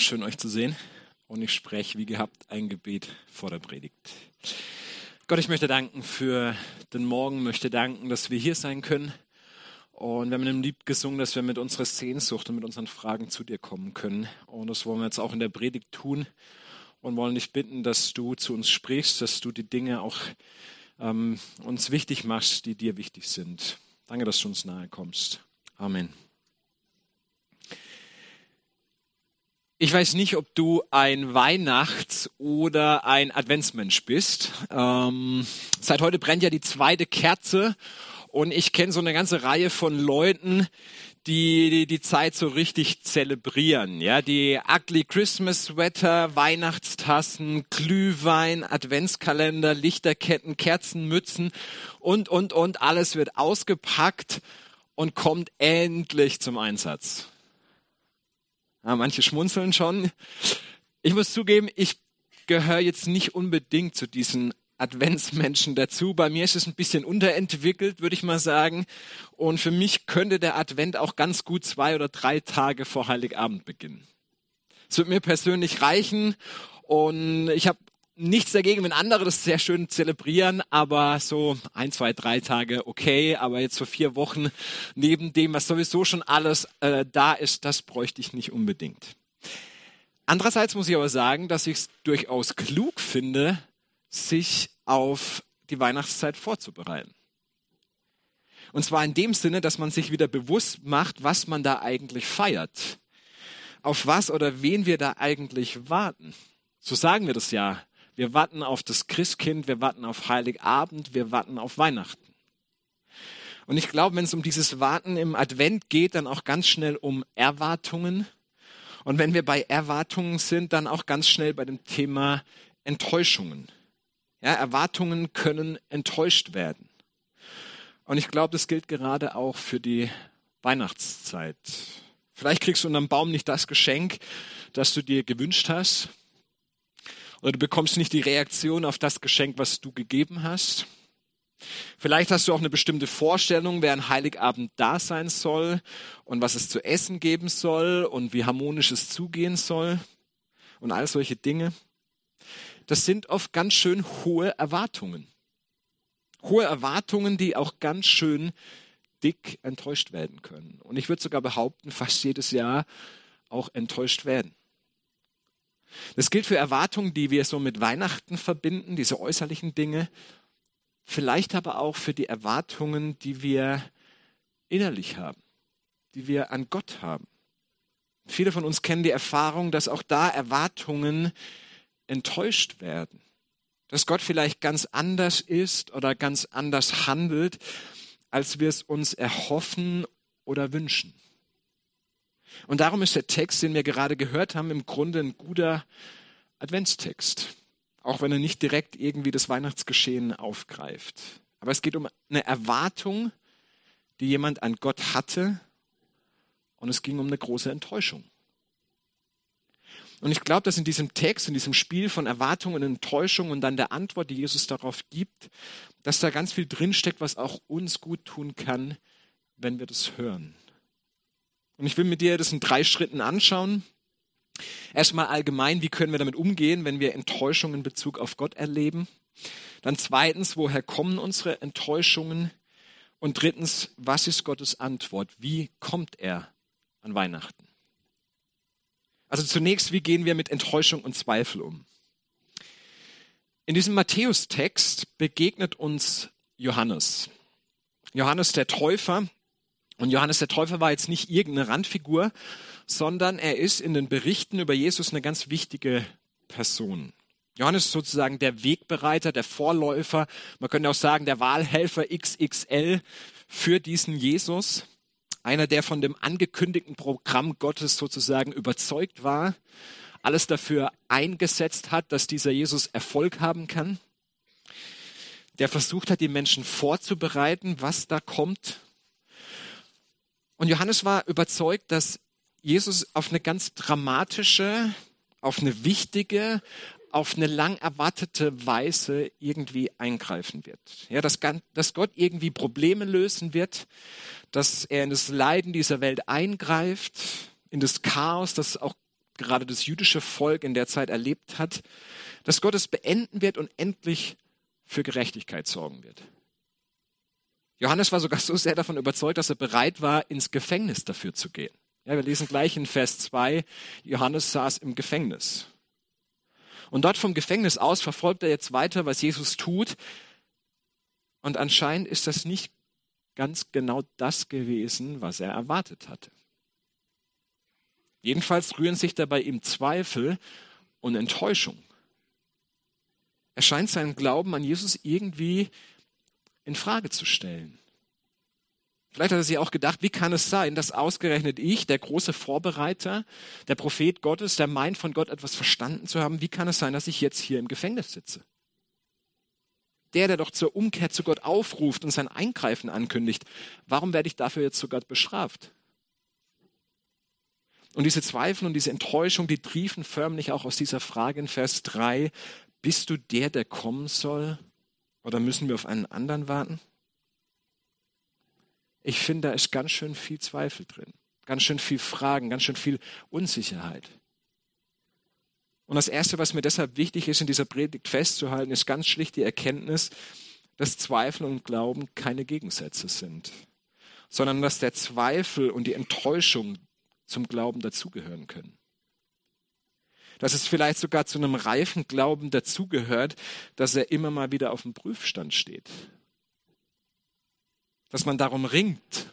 Schön euch zu sehen. Und ich spreche wie gehabt ein Gebet vor der Predigt. Gott, ich möchte danken für den Morgen, möchte danken, dass wir hier sein können. Und wir haben im Lied gesungen, dass wir mit unserer Sehnsucht und mit unseren Fragen zu dir kommen können. Und das wollen wir jetzt auch in der Predigt tun und wollen dich bitten, dass du zu uns sprichst, dass du die Dinge auch ähm, uns wichtig machst, die dir wichtig sind. Danke, dass du uns nahe kommst. Amen. Ich weiß nicht, ob du ein Weihnachts- oder ein Adventsmensch bist. Ähm, seit heute brennt ja die zweite Kerze und ich kenne so eine ganze Reihe von Leuten, die, die die Zeit so richtig zelebrieren. Ja, die ugly Christmas Sweater, Weihnachtstassen, Glühwein, Adventskalender, Lichterketten, Kerzenmützen und, und, und. Alles wird ausgepackt und kommt endlich zum Einsatz. Ja, manche schmunzeln schon. Ich muss zugeben, ich gehöre jetzt nicht unbedingt zu diesen Adventsmenschen dazu. Bei mir ist es ein bisschen unterentwickelt, würde ich mal sagen. Und für mich könnte der Advent auch ganz gut zwei oder drei Tage vor Heiligabend beginnen. Es wird mir persönlich reichen und ich habe nichts dagegen, wenn andere das sehr schön zelebrieren, aber so ein, zwei, drei Tage okay, aber jetzt so vier Wochen neben dem, was sowieso schon alles äh, da ist, das bräuchte ich nicht unbedingt. Andererseits muss ich aber sagen, dass ich es durchaus klug finde, sich auf die Weihnachtszeit vorzubereiten. Und zwar in dem Sinne, dass man sich wieder bewusst macht, was man da eigentlich feiert. Auf was oder wen wir da eigentlich warten. So sagen wir das ja wir warten auf das Christkind, wir warten auf Heiligabend, wir warten auf Weihnachten. Und ich glaube, wenn es um dieses Warten im Advent geht, dann auch ganz schnell um Erwartungen. Und wenn wir bei Erwartungen sind, dann auch ganz schnell bei dem Thema Enttäuschungen. Ja, Erwartungen können enttäuscht werden. Und ich glaube, das gilt gerade auch für die Weihnachtszeit. Vielleicht kriegst du unterm Baum nicht das Geschenk, das du dir gewünscht hast. Oder du bekommst nicht die Reaktion auf das Geschenk, was du gegeben hast. Vielleicht hast du auch eine bestimmte Vorstellung, wer an Heiligabend da sein soll und was es zu essen geben soll und wie harmonisch es zugehen soll und all solche Dinge. Das sind oft ganz schön hohe Erwartungen. Hohe Erwartungen, die auch ganz schön dick enttäuscht werden können. Und ich würde sogar behaupten, fast jedes Jahr auch enttäuscht werden. Das gilt für Erwartungen, die wir so mit Weihnachten verbinden, diese äußerlichen Dinge, vielleicht aber auch für die Erwartungen, die wir innerlich haben, die wir an Gott haben. Viele von uns kennen die Erfahrung, dass auch da Erwartungen enttäuscht werden, dass Gott vielleicht ganz anders ist oder ganz anders handelt, als wir es uns erhoffen oder wünschen. Und darum ist der Text, den wir gerade gehört haben, im Grunde ein guter Adventstext. Auch wenn er nicht direkt irgendwie das Weihnachtsgeschehen aufgreift. Aber es geht um eine Erwartung, die jemand an Gott hatte. Und es ging um eine große Enttäuschung. Und ich glaube, dass in diesem Text, in diesem Spiel von Erwartung und Enttäuschung und dann der Antwort, die Jesus darauf gibt, dass da ganz viel drinsteckt, was auch uns gut tun kann, wenn wir das hören. Und ich will mit dir das in drei Schritten anschauen. Erstmal allgemein, wie können wir damit umgehen, wenn wir Enttäuschungen in Bezug auf Gott erleben? Dann zweitens, woher kommen unsere Enttäuschungen? Und drittens, was ist Gottes Antwort? Wie kommt er an Weihnachten? Also zunächst, wie gehen wir mit Enttäuschung und Zweifel um? In diesem Matthäus-Text begegnet uns Johannes. Johannes der Täufer, und Johannes der Täufer war jetzt nicht irgendeine Randfigur, sondern er ist in den Berichten über Jesus eine ganz wichtige Person. Johannes ist sozusagen der Wegbereiter, der Vorläufer, man könnte auch sagen der Wahlhelfer XXL für diesen Jesus. Einer, der von dem angekündigten Programm Gottes sozusagen überzeugt war, alles dafür eingesetzt hat, dass dieser Jesus Erfolg haben kann. Der versucht hat, die Menschen vorzubereiten, was da kommt, und Johannes war überzeugt, dass Jesus auf eine ganz dramatische, auf eine wichtige, auf eine lang erwartete Weise irgendwie eingreifen wird. Ja, dass, dass Gott irgendwie Probleme lösen wird, dass er in das Leiden dieser Welt eingreift, in das Chaos, das auch gerade das jüdische Volk in der Zeit erlebt hat, dass Gott es beenden wird und endlich für Gerechtigkeit sorgen wird. Johannes war sogar so sehr davon überzeugt, dass er bereit war, ins Gefängnis dafür zu gehen. Ja, wir lesen gleich in Vers 2, Johannes saß im Gefängnis. Und dort vom Gefängnis aus verfolgt er jetzt weiter, was Jesus tut. Und anscheinend ist das nicht ganz genau das gewesen, was er erwartet hatte. Jedenfalls rühren sich dabei ihm Zweifel und Enttäuschung. Er scheint seinen Glauben an Jesus irgendwie in Frage zu stellen. Vielleicht hat er sich auch gedacht, wie kann es sein, dass ausgerechnet ich, der große Vorbereiter, der Prophet Gottes, der meint, von Gott etwas verstanden zu haben, wie kann es sein, dass ich jetzt hier im Gefängnis sitze? Der, der doch zur Umkehr zu Gott aufruft und sein Eingreifen ankündigt, warum werde ich dafür jetzt Gott bestraft? Und diese Zweifel und diese Enttäuschung, die triefen förmlich auch aus dieser Frage in Vers 3, bist du der, der kommen soll? Oder müssen wir auf einen anderen warten? Ich finde, da ist ganz schön viel Zweifel drin, ganz schön viel Fragen, ganz schön viel Unsicherheit. Und das Erste, was mir deshalb wichtig ist, in dieser Predigt festzuhalten, ist ganz schlicht die Erkenntnis, dass Zweifel und Glauben keine Gegensätze sind, sondern dass der Zweifel und die Enttäuschung zum Glauben dazugehören können. Dass es vielleicht sogar zu einem reifen Glauben dazugehört, dass er immer mal wieder auf dem Prüfstand steht, dass man darum ringt,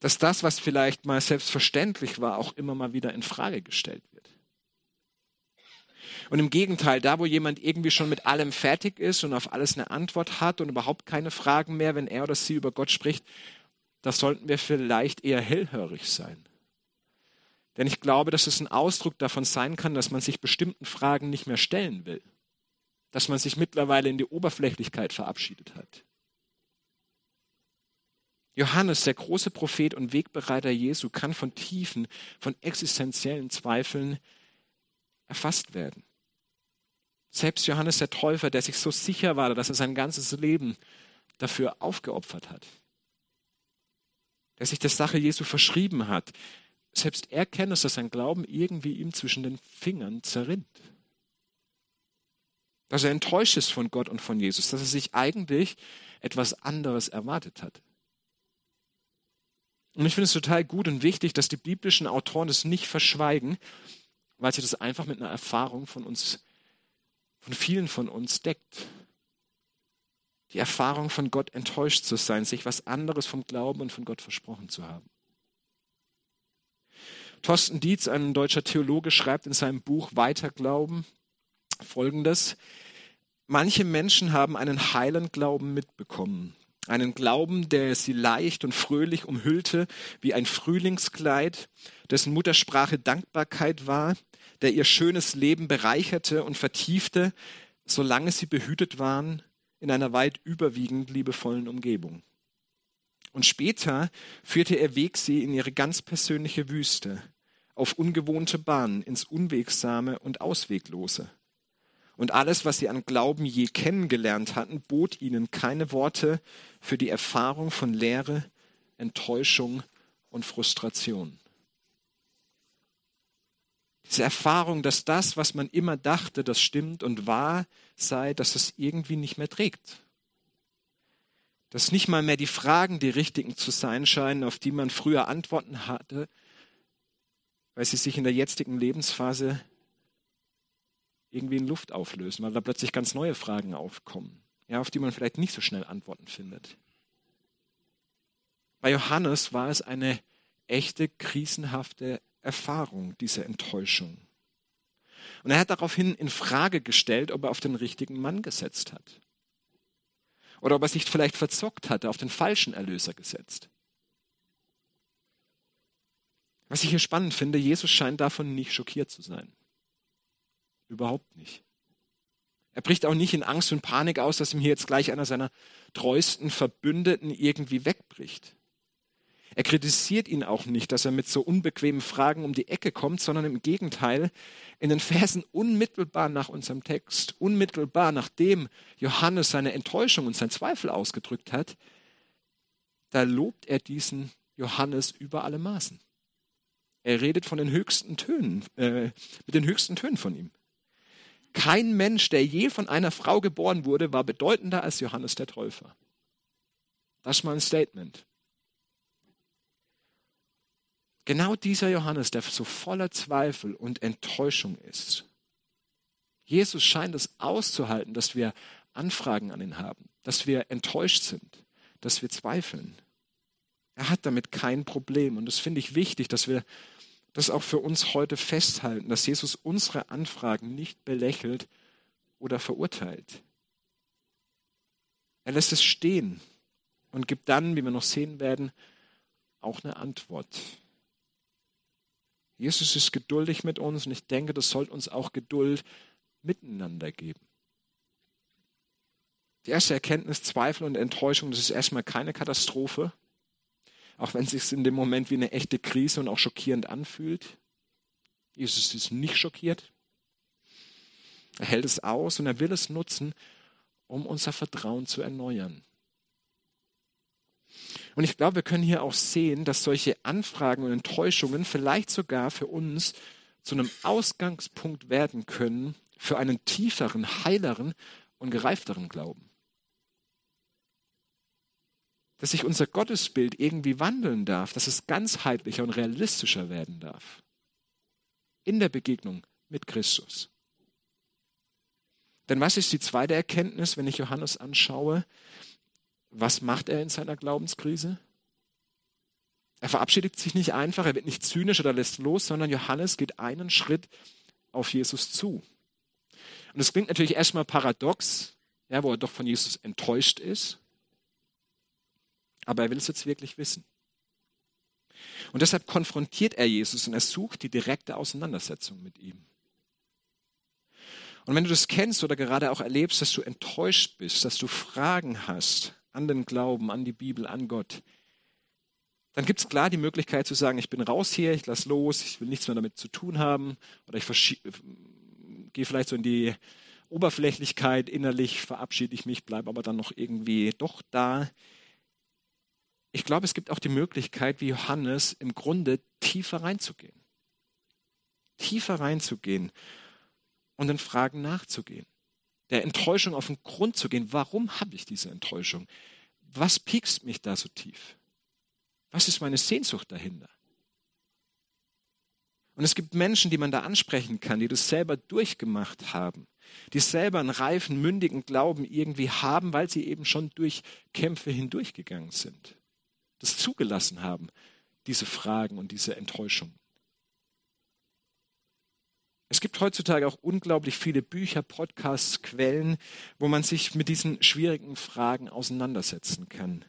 dass das, was vielleicht mal selbstverständlich war, auch immer mal wieder in Frage gestellt wird. Und im Gegenteil, da wo jemand irgendwie schon mit allem fertig ist und auf alles eine Antwort hat und überhaupt keine Fragen mehr, wenn er oder sie über Gott spricht, da sollten wir vielleicht eher hellhörig sein. Denn ich glaube, dass es ein Ausdruck davon sein kann, dass man sich bestimmten Fragen nicht mehr stellen will. Dass man sich mittlerweile in die Oberflächlichkeit verabschiedet hat. Johannes, der große Prophet und Wegbereiter Jesu, kann von tiefen, von existenziellen Zweifeln erfasst werden. Selbst Johannes der Täufer, der sich so sicher war, dass er sein ganzes Leben dafür aufgeopfert hat, der sich der Sache Jesu verschrieben hat, selbst er kennt es, dass sein Glauben irgendwie ihm zwischen den Fingern zerrinnt. Dass er enttäuscht ist von Gott und von Jesus, dass er sich eigentlich etwas anderes erwartet hat. Und ich finde es total gut und wichtig, dass die biblischen Autoren das nicht verschweigen, weil sie das einfach mit einer Erfahrung von uns, von vielen von uns deckt. Die Erfahrung von Gott enttäuscht zu sein, sich was anderes vom Glauben und von Gott versprochen zu haben. Thorsten Dietz, ein deutscher Theologe, schreibt in seinem Buch Weiter Glauben folgendes. Manche Menschen haben einen heilen Glauben mitbekommen. Einen Glauben, der sie leicht und fröhlich umhüllte wie ein Frühlingskleid, dessen Muttersprache Dankbarkeit war, der ihr schönes Leben bereicherte und vertiefte, solange sie behütet waren in einer weit überwiegend liebevollen Umgebung. Und später führte ihr Weg sie in ihre ganz persönliche Wüste, auf ungewohnte Bahnen, ins Unwegsame und Ausweglose. Und alles, was sie an Glauben je kennengelernt hatten, bot ihnen keine Worte für die Erfahrung von Leere, Enttäuschung und Frustration. Diese Erfahrung, dass das, was man immer dachte, das stimmt und wahr sei, dass es irgendwie nicht mehr trägt. Dass nicht mal mehr die Fragen die richtigen zu sein scheinen, auf die man früher Antworten hatte, weil sie sich in der jetzigen Lebensphase irgendwie in Luft auflösen, weil da plötzlich ganz neue Fragen aufkommen, ja, auf die man vielleicht nicht so schnell Antworten findet. Bei Johannes war es eine echte krisenhafte Erfahrung, diese Enttäuschung. Und er hat daraufhin in Frage gestellt, ob er auf den richtigen Mann gesetzt hat. Oder ob er sich vielleicht verzockt hatte, auf den falschen Erlöser gesetzt. Was ich hier spannend finde, Jesus scheint davon nicht schockiert zu sein. Überhaupt nicht. Er bricht auch nicht in Angst und Panik aus, dass ihm hier jetzt gleich einer seiner treuesten Verbündeten irgendwie wegbricht. Er kritisiert ihn auch nicht, dass er mit so unbequemen Fragen um die Ecke kommt, sondern im Gegenteil, in den Versen unmittelbar nach unserem Text, unmittelbar nachdem Johannes seine Enttäuschung und sein Zweifel ausgedrückt hat, da lobt er diesen Johannes über alle Maßen. Er redet von den höchsten Tönen, äh, mit den höchsten Tönen von ihm. Kein Mensch, der je von einer Frau geboren wurde, war bedeutender als Johannes der Täufer. Das ist mal ein Statement. Genau dieser Johannes, der so voller Zweifel und Enttäuschung ist. Jesus scheint es auszuhalten, dass wir Anfragen an ihn haben, dass wir enttäuscht sind, dass wir zweifeln. Er hat damit kein Problem. Und das finde ich wichtig, dass wir das auch für uns heute festhalten, dass Jesus unsere Anfragen nicht belächelt oder verurteilt. Er lässt es stehen und gibt dann, wie wir noch sehen werden, auch eine Antwort. Jesus ist geduldig mit uns und ich denke, das sollte uns auch Geduld miteinander geben. Die erste Erkenntnis, Zweifel und Enttäuschung, das ist erstmal keine Katastrophe, auch wenn es sich in dem Moment wie eine echte Krise und auch schockierend anfühlt. Jesus ist nicht schockiert. Er hält es aus und er will es nutzen, um unser Vertrauen zu erneuern. Und ich glaube, wir können hier auch sehen, dass solche Anfragen und Enttäuschungen vielleicht sogar für uns zu einem Ausgangspunkt werden können für einen tieferen, heileren und gereifteren Glauben dass sich unser Gottesbild irgendwie wandeln darf, dass es ganzheitlicher und realistischer werden darf. In der Begegnung mit Christus. Denn was ist die zweite Erkenntnis, wenn ich Johannes anschaue? Was macht er in seiner Glaubenskrise? Er verabschiedet sich nicht einfach, er wird nicht zynisch oder lässt los, sondern Johannes geht einen Schritt auf Jesus zu. Und es klingt natürlich erstmal paradox, ja, wo er doch von Jesus enttäuscht ist. Aber er will es jetzt wirklich wissen. Und deshalb konfrontiert er Jesus und er sucht die direkte Auseinandersetzung mit ihm. Und wenn du das kennst oder gerade auch erlebst, dass du enttäuscht bist, dass du Fragen hast an den Glauben, an die Bibel, an Gott, dann gibt es klar die Möglichkeit zu sagen, ich bin raus hier, ich lass los, ich will nichts mehr damit zu tun haben oder ich gehe vielleicht so in die Oberflächlichkeit, innerlich verabschiede ich mich, bleibe aber dann noch irgendwie doch da ich glaube, es gibt auch die Möglichkeit, wie Johannes im Grunde tiefer reinzugehen. Tiefer reinzugehen und den Fragen nachzugehen. Der Enttäuschung auf den Grund zu gehen. Warum habe ich diese Enttäuschung? Was piekst mich da so tief? Was ist meine Sehnsucht dahinter? Und es gibt Menschen, die man da ansprechen kann, die das selber durchgemacht haben, die selber einen reifen, mündigen Glauben irgendwie haben, weil sie eben schon durch Kämpfe hindurchgegangen sind das zugelassen haben, diese Fragen und diese Enttäuschungen. Es gibt heutzutage auch unglaublich viele Bücher, Podcasts, Quellen, wo man sich mit diesen schwierigen Fragen auseinandersetzen kann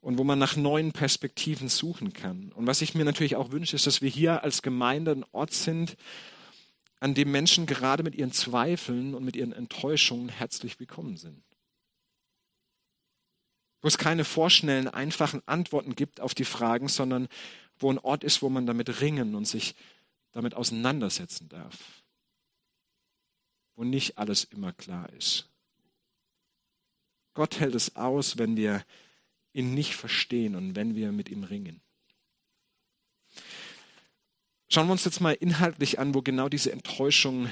und wo man nach neuen Perspektiven suchen kann. Und was ich mir natürlich auch wünsche, ist, dass wir hier als Gemeinde ein Ort sind, an dem Menschen gerade mit ihren Zweifeln und mit ihren Enttäuschungen herzlich willkommen sind wo es keine vorschnellen, einfachen Antworten gibt auf die Fragen, sondern wo ein Ort ist, wo man damit ringen und sich damit auseinandersetzen darf, wo nicht alles immer klar ist. Gott hält es aus, wenn wir ihn nicht verstehen und wenn wir mit ihm ringen. Schauen wir uns jetzt mal inhaltlich an, wo genau diese Enttäuschung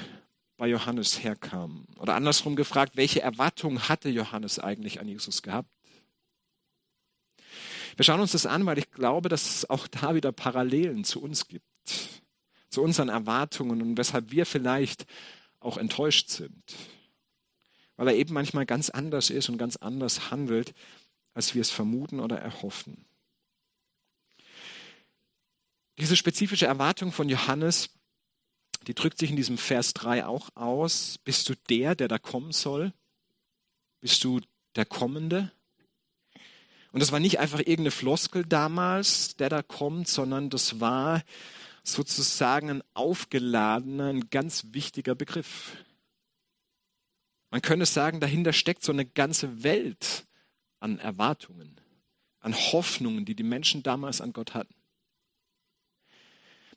bei Johannes herkam. Oder andersrum gefragt, welche Erwartungen hatte Johannes eigentlich an Jesus gehabt? Wir schauen uns das an, weil ich glaube, dass es auch da wieder Parallelen zu uns gibt, zu unseren Erwartungen und weshalb wir vielleicht auch enttäuscht sind. Weil er eben manchmal ganz anders ist und ganz anders handelt, als wir es vermuten oder erhoffen. Diese spezifische Erwartung von Johannes, die drückt sich in diesem Vers 3 auch aus. Bist du der, der da kommen soll? Bist du der Kommende? Und das war nicht einfach irgendeine Floskel damals, der da kommt, sondern das war sozusagen ein aufgeladener, ein ganz wichtiger Begriff. Man könnte sagen, dahinter steckt so eine ganze Welt an Erwartungen, an Hoffnungen, die die Menschen damals an Gott hatten.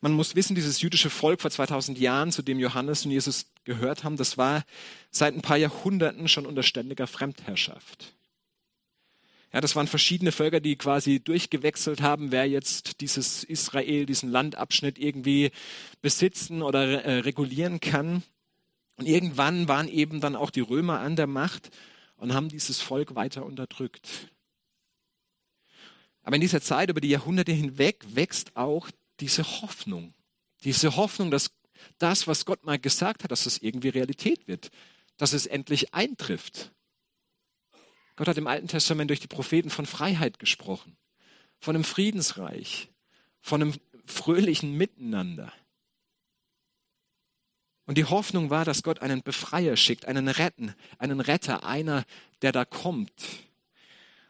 Man muss wissen, dieses jüdische Volk vor 2000 Jahren, zu dem Johannes und Jesus gehört haben, das war seit ein paar Jahrhunderten schon unter ständiger Fremdherrschaft. Ja, das waren verschiedene Völker, die quasi durchgewechselt haben, wer jetzt dieses Israel, diesen Landabschnitt irgendwie besitzen oder äh, regulieren kann. Und irgendwann waren eben dann auch die Römer an der Macht und haben dieses Volk weiter unterdrückt. Aber in dieser Zeit, über die Jahrhunderte hinweg, wächst auch diese Hoffnung. Diese Hoffnung, dass das, was Gott mal gesagt hat, dass es irgendwie Realität wird, dass es endlich eintrifft. Gott hat im Alten Testament durch die Propheten von Freiheit gesprochen, von einem Friedensreich, von einem fröhlichen Miteinander. Und die Hoffnung war, dass Gott einen Befreier schickt, einen Retten, einen Retter, einer, der da kommt.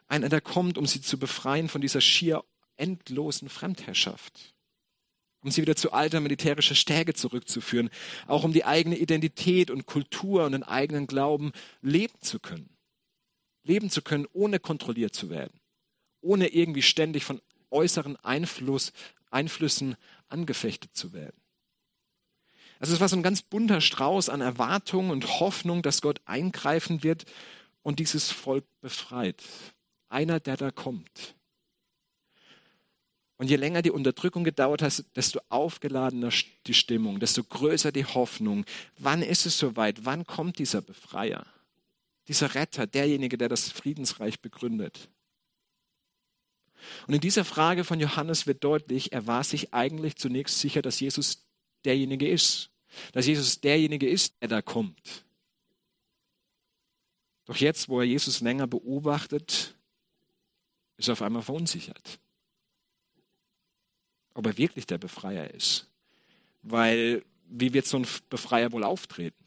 Einer, der kommt, um sie zu befreien von dieser schier endlosen Fremdherrschaft. Um sie wieder zu alter militärischer Stärke zurückzuführen. Auch um die eigene Identität und Kultur und den eigenen Glauben leben zu können leben zu können, ohne kontrolliert zu werden, ohne irgendwie ständig von äußeren Einfluss, Einflüssen angefechtet zu werden. Also es war so ein ganz bunter Strauß an Erwartungen und Hoffnung, dass Gott eingreifen wird und dieses Volk befreit. Einer, der da kommt. Und je länger die Unterdrückung gedauert hat, desto aufgeladener die Stimmung, desto größer die Hoffnung. Wann ist es soweit? Wann kommt dieser Befreier? Dieser Retter, derjenige, der das Friedensreich begründet. Und in dieser Frage von Johannes wird deutlich, er war sich eigentlich zunächst sicher, dass Jesus derjenige ist. Dass Jesus derjenige ist, der da kommt. Doch jetzt, wo er Jesus länger beobachtet, ist er auf einmal verunsichert. Ob er wirklich der Befreier ist. Weil, wie wird so ein Befreier wohl auftreten?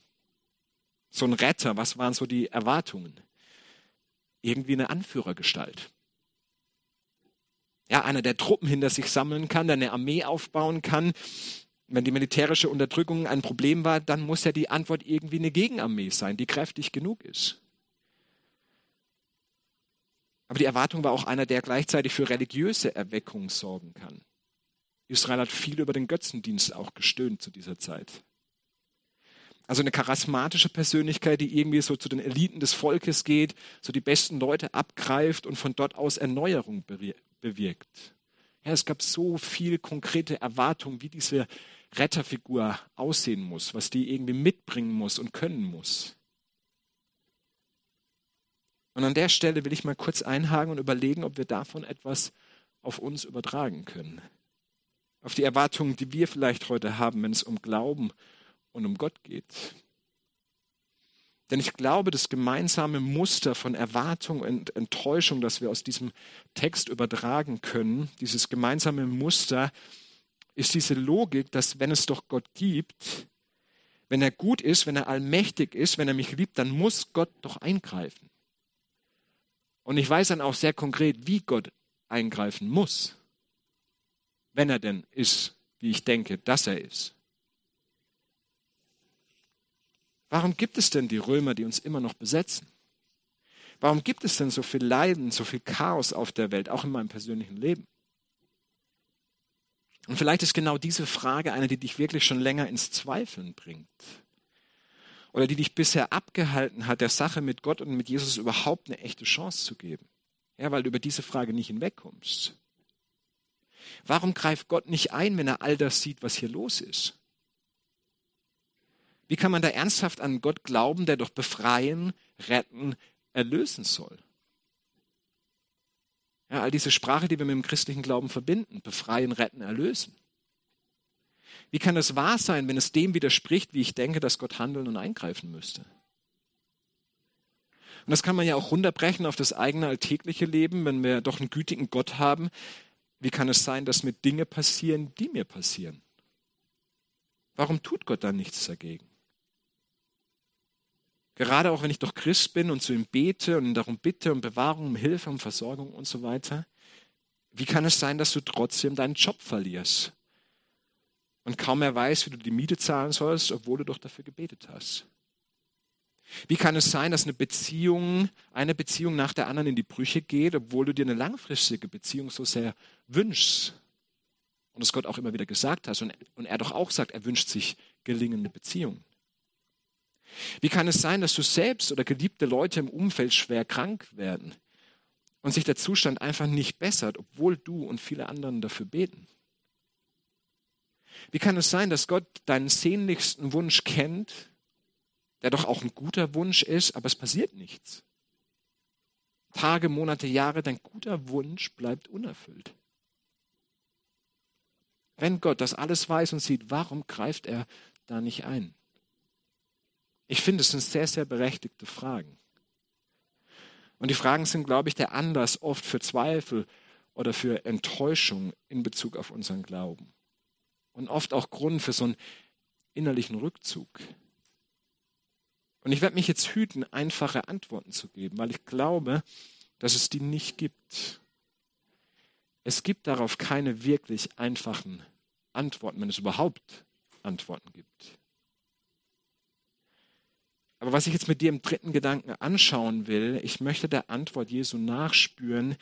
So ein Retter, was waren so die Erwartungen? Irgendwie eine Anführergestalt. Ja, einer, der Truppen hinter sich sammeln kann, der eine Armee aufbauen kann. Wenn die militärische Unterdrückung ein Problem war, dann muss ja die Antwort irgendwie eine Gegenarmee sein, die kräftig genug ist. Aber die Erwartung war auch einer, der gleichzeitig für religiöse Erweckung sorgen kann. Israel hat viel über den Götzendienst auch gestöhnt zu dieser Zeit. Also eine charismatische Persönlichkeit, die irgendwie so zu den Eliten des Volkes geht, so die besten Leute abgreift und von dort aus Erneuerung bewirkt. Ja, es gab so viel konkrete Erwartungen, wie diese Retterfigur aussehen muss, was die irgendwie mitbringen muss und können muss. Und an der Stelle will ich mal kurz einhaken und überlegen, ob wir davon etwas auf uns übertragen können. Auf die Erwartungen, die wir vielleicht heute haben, wenn es um Glauben geht und um Gott geht. Denn ich glaube, das gemeinsame Muster von Erwartung und Enttäuschung, das wir aus diesem Text übertragen können, dieses gemeinsame Muster, ist diese Logik, dass wenn es doch Gott gibt, wenn er gut ist, wenn er allmächtig ist, wenn er mich liebt, dann muss Gott doch eingreifen. Und ich weiß dann auch sehr konkret, wie Gott eingreifen muss, wenn er denn ist, wie ich denke, dass er ist. Warum gibt es denn die Römer, die uns immer noch besetzen? Warum gibt es denn so viel Leiden, so viel Chaos auf der Welt, auch in meinem persönlichen Leben? Und vielleicht ist genau diese Frage eine, die dich wirklich schon länger ins Zweifeln bringt. Oder die dich bisher abgehalten hat, der Sache mit Gott und mit Jesus überhaupt eine echte Chance zu geben. Ja, weil du über diese Frage nicht hinwegkommst. Warum greift Gott nicht ein, wenn er all das sieht, was hier los ist? Wie kann man da ernsthaft an Gott glauben, der doch befreien, retten, erlösen soll? Ja, all diese Sprache, die wir mit dem christlichen Glauben verbinden, befreien, retten, erlösen. Wie kann das wahr sein, wenn es dem widerspricht, wie ich denke, dass Gott handeln und eingreifen müsste? Und das kann man ja auch runterbrechen auf das eigene alltägliche Leben, wenn wir doch einen gütigen Gott haben. Wie kann es sein, dass mir Dinge passieren, die mir passieren? Warum tut Gott dann nichts dagegen? Gerade auch wenn ich doch Christ bin und zu ihm bete und darum bitte um Bewahrung, um Hilfe, um Versorgung und so weiter. Wie kann es sein, dass du trotzdem deinen Job verlierst und kaum mehr weißt, wie du die Miete zahlen sollst, obwohl du doch dafür gebetet hast? Wie kann es sein, dass eine Beziehung, eine Beziehung nach der anderen in die Brüche geht, obwohl du dir eine langfristige Beziehung so sehr wünschst? Und es Gott auch immer wieder gesagt hast und, und er doch auch sagt, er wünscht sich gelingende Beziehungen. Wie kann es sein, dass du selbst oder geliebte Leute im Umfeld schwer krank werden und sich der Zustand einfach nicht bessert, obwohl du und viele anderen dafür beten? Wie kann es sein, dass Gott deinen sehnlichsten Wunsch kennt, der doch auch ein guter Wunsch ist, aber es passiert nichts? Tage, Monate, Jahre, dein guter Wunsch bleibt unerfüllt. Wenn Gott das alles weiß und sieht, warum greift er da nicht ein? Ich finde, es sind sehr, sehr berechtigte Fragen. Und die Fragen sind, glaube ich, der Anlass oft für Zweifel oder für Enttäuschung in Bezug auf unseren Glauben. Und oft auch Grund für so einen innerlichen Rückzug. Und ich werde mich jetzt hüten, einfache Antworten zu geben, weil ich glaube, dass es die nicht gibt. Es gibt darauf keine wirklich einfachen Antworten, wenn es überhaupt Antworten gibt. Aber was ich jetzt mit dir im dritten Gedanken anschauen will, ich möchte der Antwort Jesu nachspüren,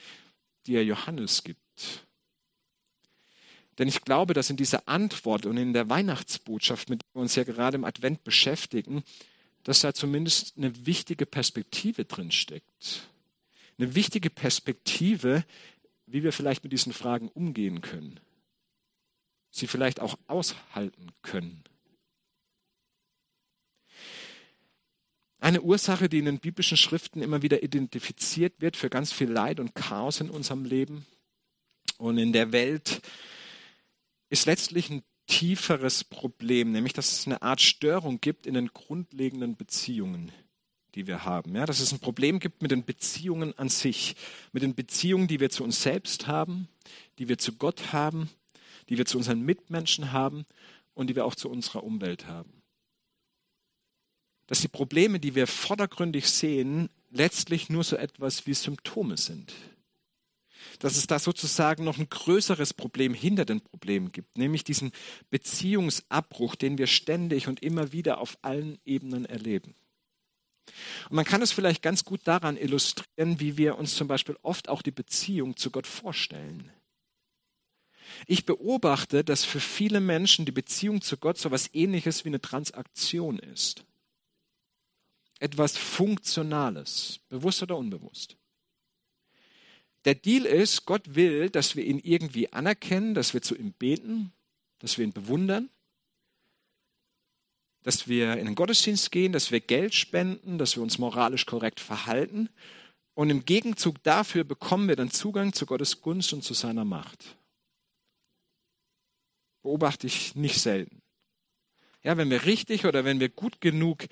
die er Johannes gibt. Denn ich glaube, dass in dieser Antwort und in der Weihnachtsbotschaft, mit der wir uns ja gerade im Advent beschäftigen, dass da zumindest eine wichtige Perspektive drin steckt. Eine wichtige Perspektive, wie wir vielleicht mit diesen Fragen umgehen können. Sie vielleicht auch aushalten können. Eine Ursache, die in den biblischen Schriften immer wieder identifiziert wird für ganz viel Leid und Chaos in unserem Leben und in der Welt, ist letztlich ein tieferes Problem, nämlich dass es eine Art Störung gibt in den grundlegenden Beziehungen, die wir haben. Ja, dass es ein Problem gibt mit den Beziehungen an sich, mit den Beziehungen, die wir zu uns selbst haben, die wir zu Gott haben, die wir zu unseren Mitmenschen haben und die wir auch zu unserer Umwelt haben. Dass die Probleme, die wir vordergründig sehen, letztlich nur so etwas wie Symptome sind dass es da sozusagen noch ein größeres Problem hinter den Problemen gibt, nämlich diesen Beziehungsabbruch, den wir ständig und immer wieder auf allen Ebenen erleben. Und man kann es vielleicht ganz gut daran illustrieren, wie wir uns zum Beispiel oft auch die Beziehung zu Gott vorstellen. Ich beobachte, dass für viele Menschen die Beziehung zu Gott so etwas ähnliches wie eine Transaktion ist. Etwas Funktionales, bewusst oder unbewusst. Der Deal ist, Gott will, dass wir ihn irgendwie anerkennen, dass wir zu ihm beten, dass wir ihn bewundern, dass wir in den Gottesdienst gehen, dass wir Geld spenden, dass wir uns moralisch korrekt verhalten. Und im Gegenzug dafür bekommen wir dann Zugang zu Gottes Gunst und zu seiner Macht. Beobachte ich nicht selten. Ja, wenn wir richtig oder wenn wir gut genug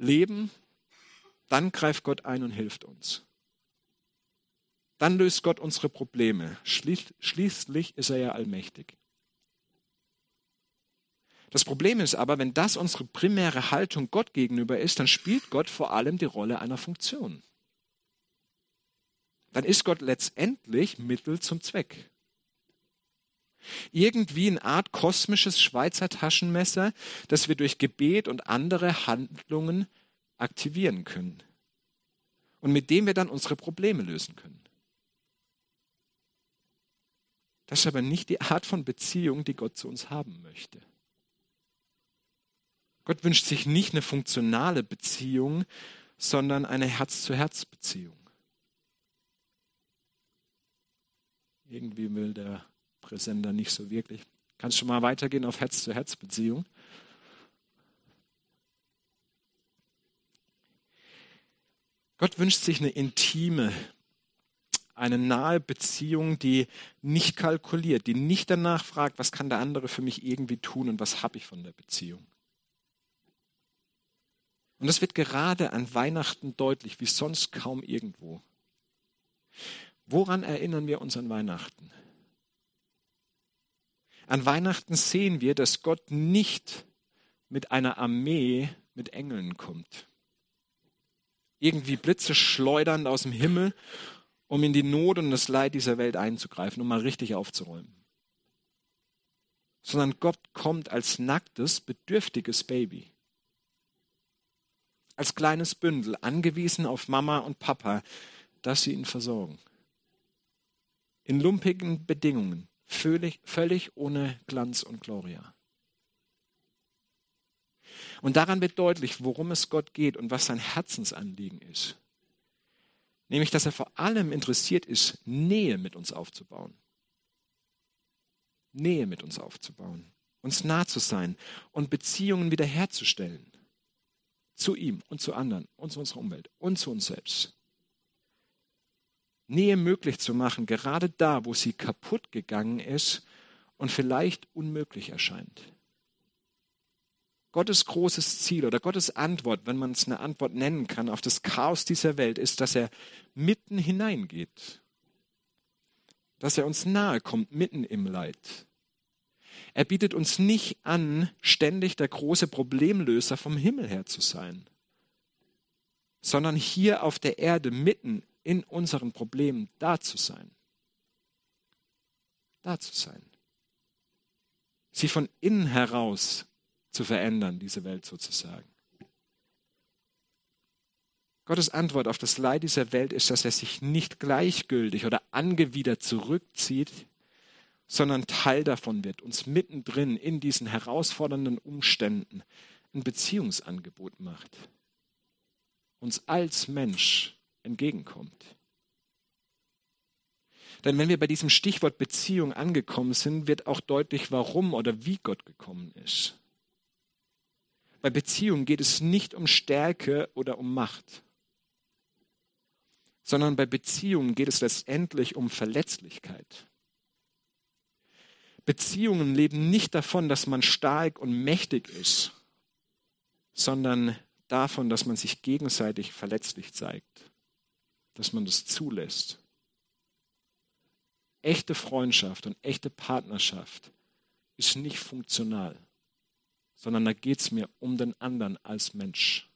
leben, dann greift Gott ein und hilft uns dann löst Gott unsere Probleme. Schließlich ist er ja allmächtig. Das Problem ist aber, wenn das unsere primäre Haltung Gott gegenüber ist, dann spielt Gott vor allem die Rolle einer Funktion. Dann ist Gott letztendlich Mittel zum Zweck. Irgendwie eine Art kosmisches Schweizer Taschenmesser, das wir durch Gebet und andere Handlungen aktivieren können. Und mit dem wir dann unsere Probleme lösen können. Das ist aber nicht die Art von Beziehung, die Gott zu uns haben möchte. Gott wünscht sich nicht eine funktionale Beziehung, sondern eine Herz-zu-Herz-Beziehung. Irgendwie will der Präsender nicht so wirklich. Kannst du mal weitergehen auf Herz-zu-Herz-Beziehung? Gott wünscht sich eine intime eine nahe Beziehung, die nicht kalkuliert, die nicht danach fragt, was kann der andere für mich irgendwie tun und was habe ich von der Beziehung. Und das wird gerade an Weihnachten deutlich, wie sonst kaum irgendwo. Woran erinnern wir uns an Weihnachten? An Weihnachten sehen wir, dass Gott nicht mit einer Armee mit Engeln kommt. Irgendwie Blitze schleudernd aus dem Himmel um in die Not und das Leid dieser Welt einzugreifen, um mal richtig aufzuräumen. Sondern Gott kommt als nacktes, bedürftiges Baby. Als kleines Bündel, angewiesen auf Mama und Papa, dass sie ihn versorgen. In lumpigen Bedingungen, völlig, völlig ohne Glanz und Gloria. Und daran wird deutlich, worum es Gott geht und was sein Herzensanliegen ist Nämlich, dass er vor allem interessiert ist, Nähe mit uns aufzubauen. Nähe mit uns aufzubauen, uns nah zu sein und Beziehungen wiederherzustellen. Zu ihm und zu anderen und zu unserer Umwelt und zu uns selbst. Nähe möglich zu machen, gerade da, wo sie kaputt gegangen ist und vielleicht unmöglich erscheint. Gottes großes Ziel oder Gottes Antwort, wenn man es eine Antwort nennen kann, auf das Chaos dieser Welt ist, dass er mitten hineingeht. Dass er uns nahe kommt, mitten im Leid. Er bietet uns nicht an, ständig der große Problemlöser vom Himmel her zu sein, sondern hier auf der Erde mitten in unseren Problemen da zu sein. Da zu sein. Sie von innen heraus zu verändern, diese Welt sozusagen. Gottes Antwort auf das Leid dieser Welt ist, dass er sich nicht gleichgültig oder angewidert zurückzieht, sondern Teil davon wird, uns mittendrin in diesen herausfordernden Umständen ein Beziehungsangebot macht, uns als Mensch entgegenkommt. Denn wenn wir bei diesem Stichwort Beziehung angekommen sind, wird auch deutlich, warum oder wie Gott gekommen ist. Bei Beziehung geht es nicht um Stärke oder um Macht, sondern bei Beziehungen geht es letztendlich um Verletzlichkeit. Beziehungen leben nicht davon, dass man stark und mächtig ist, sondern davon, dass man sich gegenseitig verletzlich zeigt, dass man das zulässt. Echte Freundschaft und echte Partnerschaft ist nicht funktional, sondern da geht es mir um den anderen als Mensch.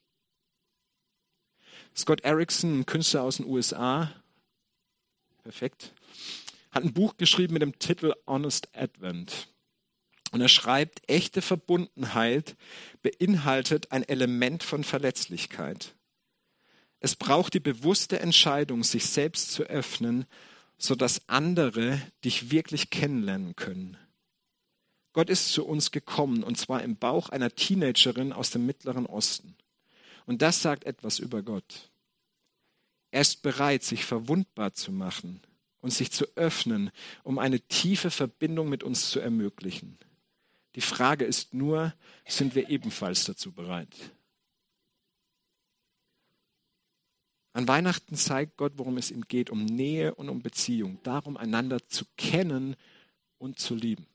Scott Erickson, ein Künstler aus den USA, perfekt, hat ein Buch geschrieben mit dem Titel Honest Advent. Und er schreibt, echte Verbundenheit beinhaltet ein Element von Verletzlichkeit. Es braucht die bewusste Entscheidung, sich selbst zu öffnen, sodass andere dich wirklich kennenlernen können. Gott ist zu uns gekommen, und zwar im Bauch einer Teenagerin aus dem Mittleren Osten. Und das sagt etwas über Gott. Er ist bereit, sich verwundbar zu machen, und sich zu öffnen, um eine tiefe Verbindung mit uns zu ermöglichen. Die Frage ist nur, sind wir ebenfalls dazu bereit? An Weihnachten zeigt Gott, worum es ihm geht, um Nähe und um Beziehung, darum einander zu kennen und zu lieben.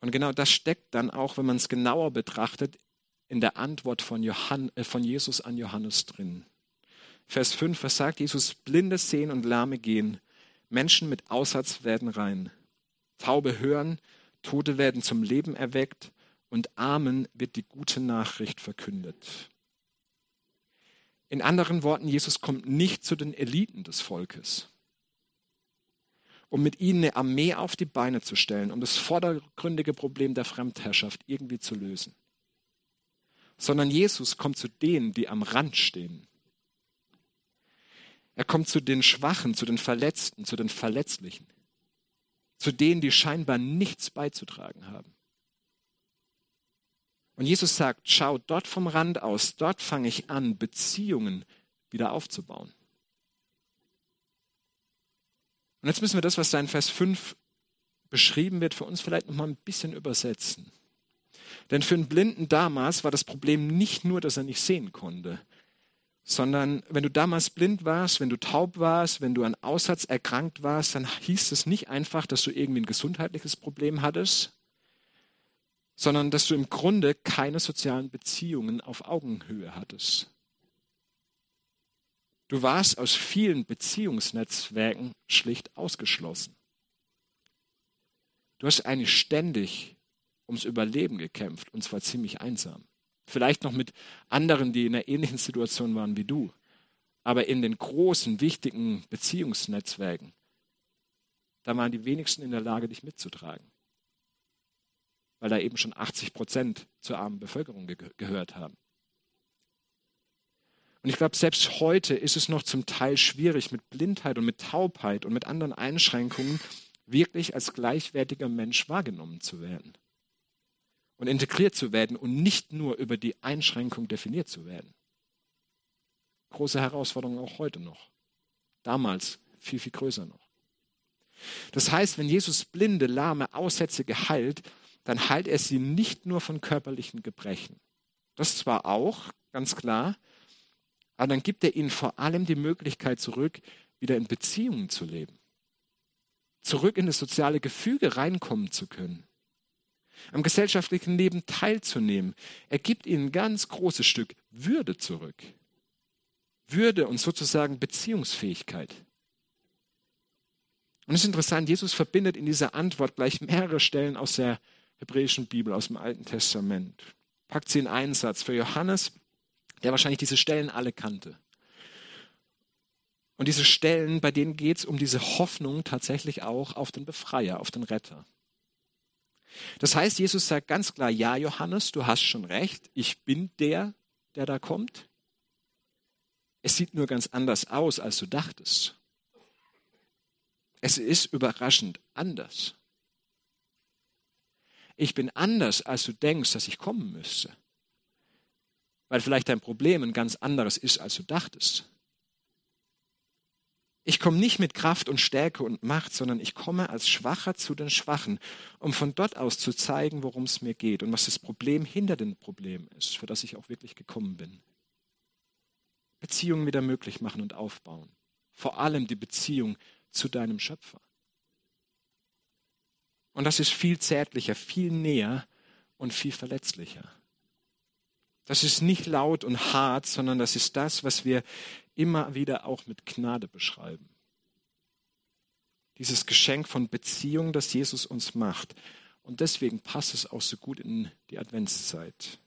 Und genau das steckt dann auch, wenn man es genauer betrachtet, in der Antwort von, Johann, äh, von Jesus an Johannes drin. Vers 5, was sagt Jesus? Blinde sehen und Lahme gehen. Menschen mit Aussatz werden rein. Taube hören, Tote werden zum Leben erweckt und Armen wird die gute Nachricht verkündet. In anderen Worten, Jesus kommt nicht zu den Eliten des Volkes, um mit ihnen eine Armee auf die Beine zu stellen, um das vordergründige Problem der Fremdherrschaft irgendwie zu lösen, sondern Jesus kommt zu denen, die am Rand stehen, er kommt zu den Schwachen, zu den Verletzten, zu den Verletzlichen, zu denen, die scheinbar nichts beizutragen haben. Und Jesus sagt, schau dort vom Rand aus, dort fange ich an, Beziehungen wieder aufzubauen. Und jetzt müssen wir das, was da in Vers 5 beschrieben wird, für uns vielleicht noch mal ein bisschen übersetzen. Denn für einen Blinden damals war das Problem nicht nur, dass er nicht sehen konnte, sondern wenn du damals blind warst, wenn du taub warst, wenn du an Aussatz erkrankt warst, dann hieß es nicht einfach, dass du irgendwie ein gesundheitliches Problem hattest, sondern dass du im Grunde keine sozialen Beziehungen auf Augenhöhe hattest. Du warst aus vielen Beziehungsnetzwerken schlicht ausgeschlossen. Du hast eigentlich ständig ums Überleben gekämpft und zwar ziemlich einsam. Vielleicht noch mit anderen, die in einer ähnlichen Situation waren wie du. Aber in den großen, wichtigen Beziehungsnetzwerken, da waren die wenigsten in der Lage, dich mitzutragen. Weil da eben schon 80 Prozent zur armen Bevölkerung ge gehört haben. Und ich glaube, selbst heute ist es noch zum Teil schwierig, mit Blindheit und mit Taubheit und mit anderen Einschränkungen wirklich als gleichwertiger Mensch wahrgenommen zu werden und integriert zu werden und nicht nur über die Einschränkung definiert zu werden. große Herausforderung auch heute noch. Damals viel, viel größer noch. Das heißt, wenn Jesus Blinde, Lahme, Aussätzige heilt, dann heilt er sie nicht nur von körperlichen Gebrechen. Das zwar auch, ganz klar, aber dann gibt er ihnen vor allem die Möglichkeit zurück, wieder in Beziehungen zu leben. Zurück in das soziale Gefüge reinkommen zu können. Am gesellschaftlichen Leben teilzunehmen. Er gibt ihnen ein ganz großes Stück Würde zurück. Würde und sozusagen Beziehungsfähigkeit. Und es ist interessant, Jesus verbindet in dieser Antwort gleich mehrere Stellen aus der hebräischen Bibel, aus dem Alten Testament. Packt sie in einen Satz. Für Johannes, der wahrscheinlich diese Stellen alle kannte. Und diese Stellen, bei denen geht es um diese Hoffnung tatsächlich auch auf den Befreier, auf den Retter. Das heißt, Jesus sagt ganz klar, ja, Johannes, du hast schon recht, ich bin der, der da kommt. Es sieht nur ganz anders aus, als du dachtest. Es ist überraschend anders. Ich bin anders, als du denkst, dass ich kommen müsste. Weil vielleicht dein Problem ein ganz anderes ist, als du dachtest. Ich komme nicht mit Kraft und Stärke und Macht, sondern ich komme als Schwacher zu den Schwachen, um von dort aus zu zeigen, worum es mir geht und was das Problem hinter dem Problem ist, für das ich auch wirklich gekommen bin. Beziehungen wieder möglich machen und aufbauen. Vor allem die Beziehung zu deinem Schöpfer. Und das ist viel zärtlicher, viel näher und viel verletzlicher. Das ist nicht laut und hart, sondern das ist das, was wir immer wieder auch mit Gnade beschreiben. Dieses Geschenk von Beziehung, das Jesus uns macht. Und deswegen passt es auch so gut in die Adventszeit.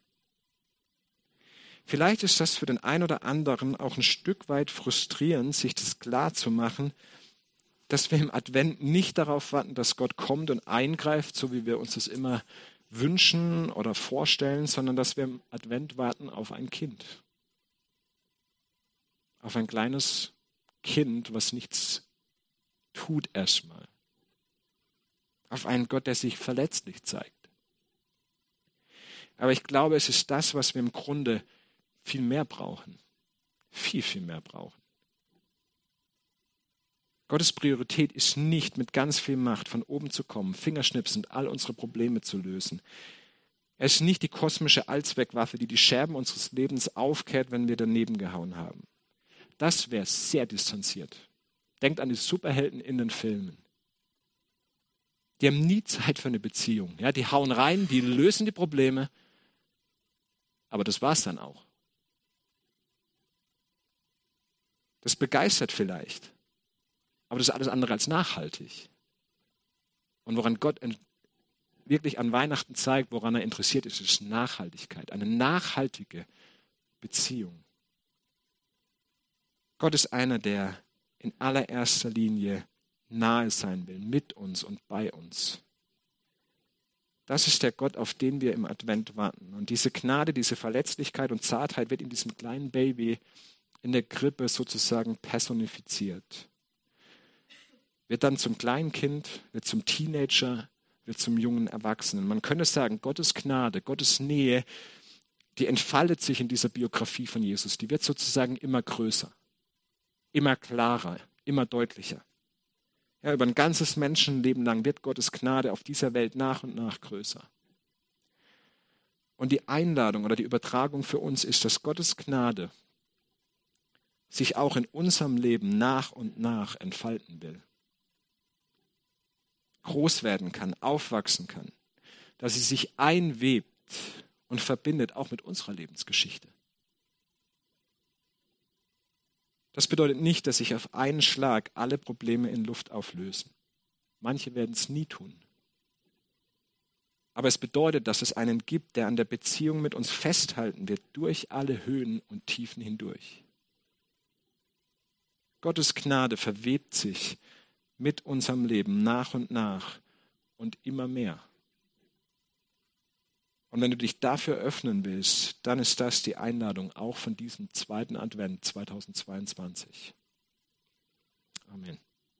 Vielleicht ist das für den einen oder anderen auch ein Stück weit frustrierend, sich das klar zu machen, dass wir im Advent nicht darauf warten, dass Gott kommt und eingreift, so wie wir uns das immer wünschen oder vorstellen, sondern dass wir im Advent warten auf ein Kind. Auf ein kleines Kind, was nichts tut erstmal. Auf einen Gott, der sich verletzlich zeigt. Aber ich glaube, es ist das, was wir im Grunde viel mehr brauchen. Viel, viel mehr brauchen. Gottes Priorität ist nicht mit ganz viel Macht von oben zu kommen, Fingerschnipsend all unsere Probleme zu lösen. Er ist nicht die kosmische Allzweckwaffe, die die Scherben unseres Lebens aufkehrt, wenn wir daneben gehauen haben. Das wäre sehr distanziert. Denkt an die Superhelden in den Filmen. Die haben nie Zeit für eine Beziehung. Ja, die hauen rein, die lösen die Probleme, aber das war's dann auch. Das begeistert vielleicht. Aber das ist alles andere als nachhaltig. Und woran Gott wirklich an Weihnachten zeigt, woran er interessiert ist, ist Nachhaltigkeit, eine nachhaltige Beziehung. Gott ist einer, der in allererster Linie nahe sein will, mit uns und bei uns. Das ist der Gott, auf den wir im Advent warten. Und diese Gnade, diese Verletzlichkeit und Zartheit wird in diesem kleinen Baby in der Krippe sozusagen personifiziert wird dann zum Kleinkind, wird zum Teenager, wird zum jungen Erwachsenen. Man könnte sagen, Gottes Gnade, Gottes Nähe, die entfaltet sich in dieser Biografie von Jesus. Die wird sozusagen immer größer, immer klarer, immer deutlicher. Ja, über ein ganzes Menschenleben lang wird Gottes Gnade auf dieser Welt nach und nach größer. Und die Einladung oder die Übertragung für uns ist, dass Gottes Gnade sich auch in unserem Leben nach und nach entfalten will groß werden kann, aufwachsen kann, dass sie sich einwebt und verbindet auch mit unserer Lebensgeschichte. Das bedeutet nicht, dass sich auf einen Schlag alle Probleme in Luft auflösen. Manche werden es nie tun. Aber es bedeutet, dass es einen gibt, der an der Beziehung mit uns festhalten wird, durch alle Höhen und Tiefen hindurch. Gottes Gnade verwebt sich mit unserem Leben nach und nach und immer mehr. Und wenn du dich dafür öffnen willst, dann ist das die Einladung auch von diesem zweiten Advent 2022. Amen.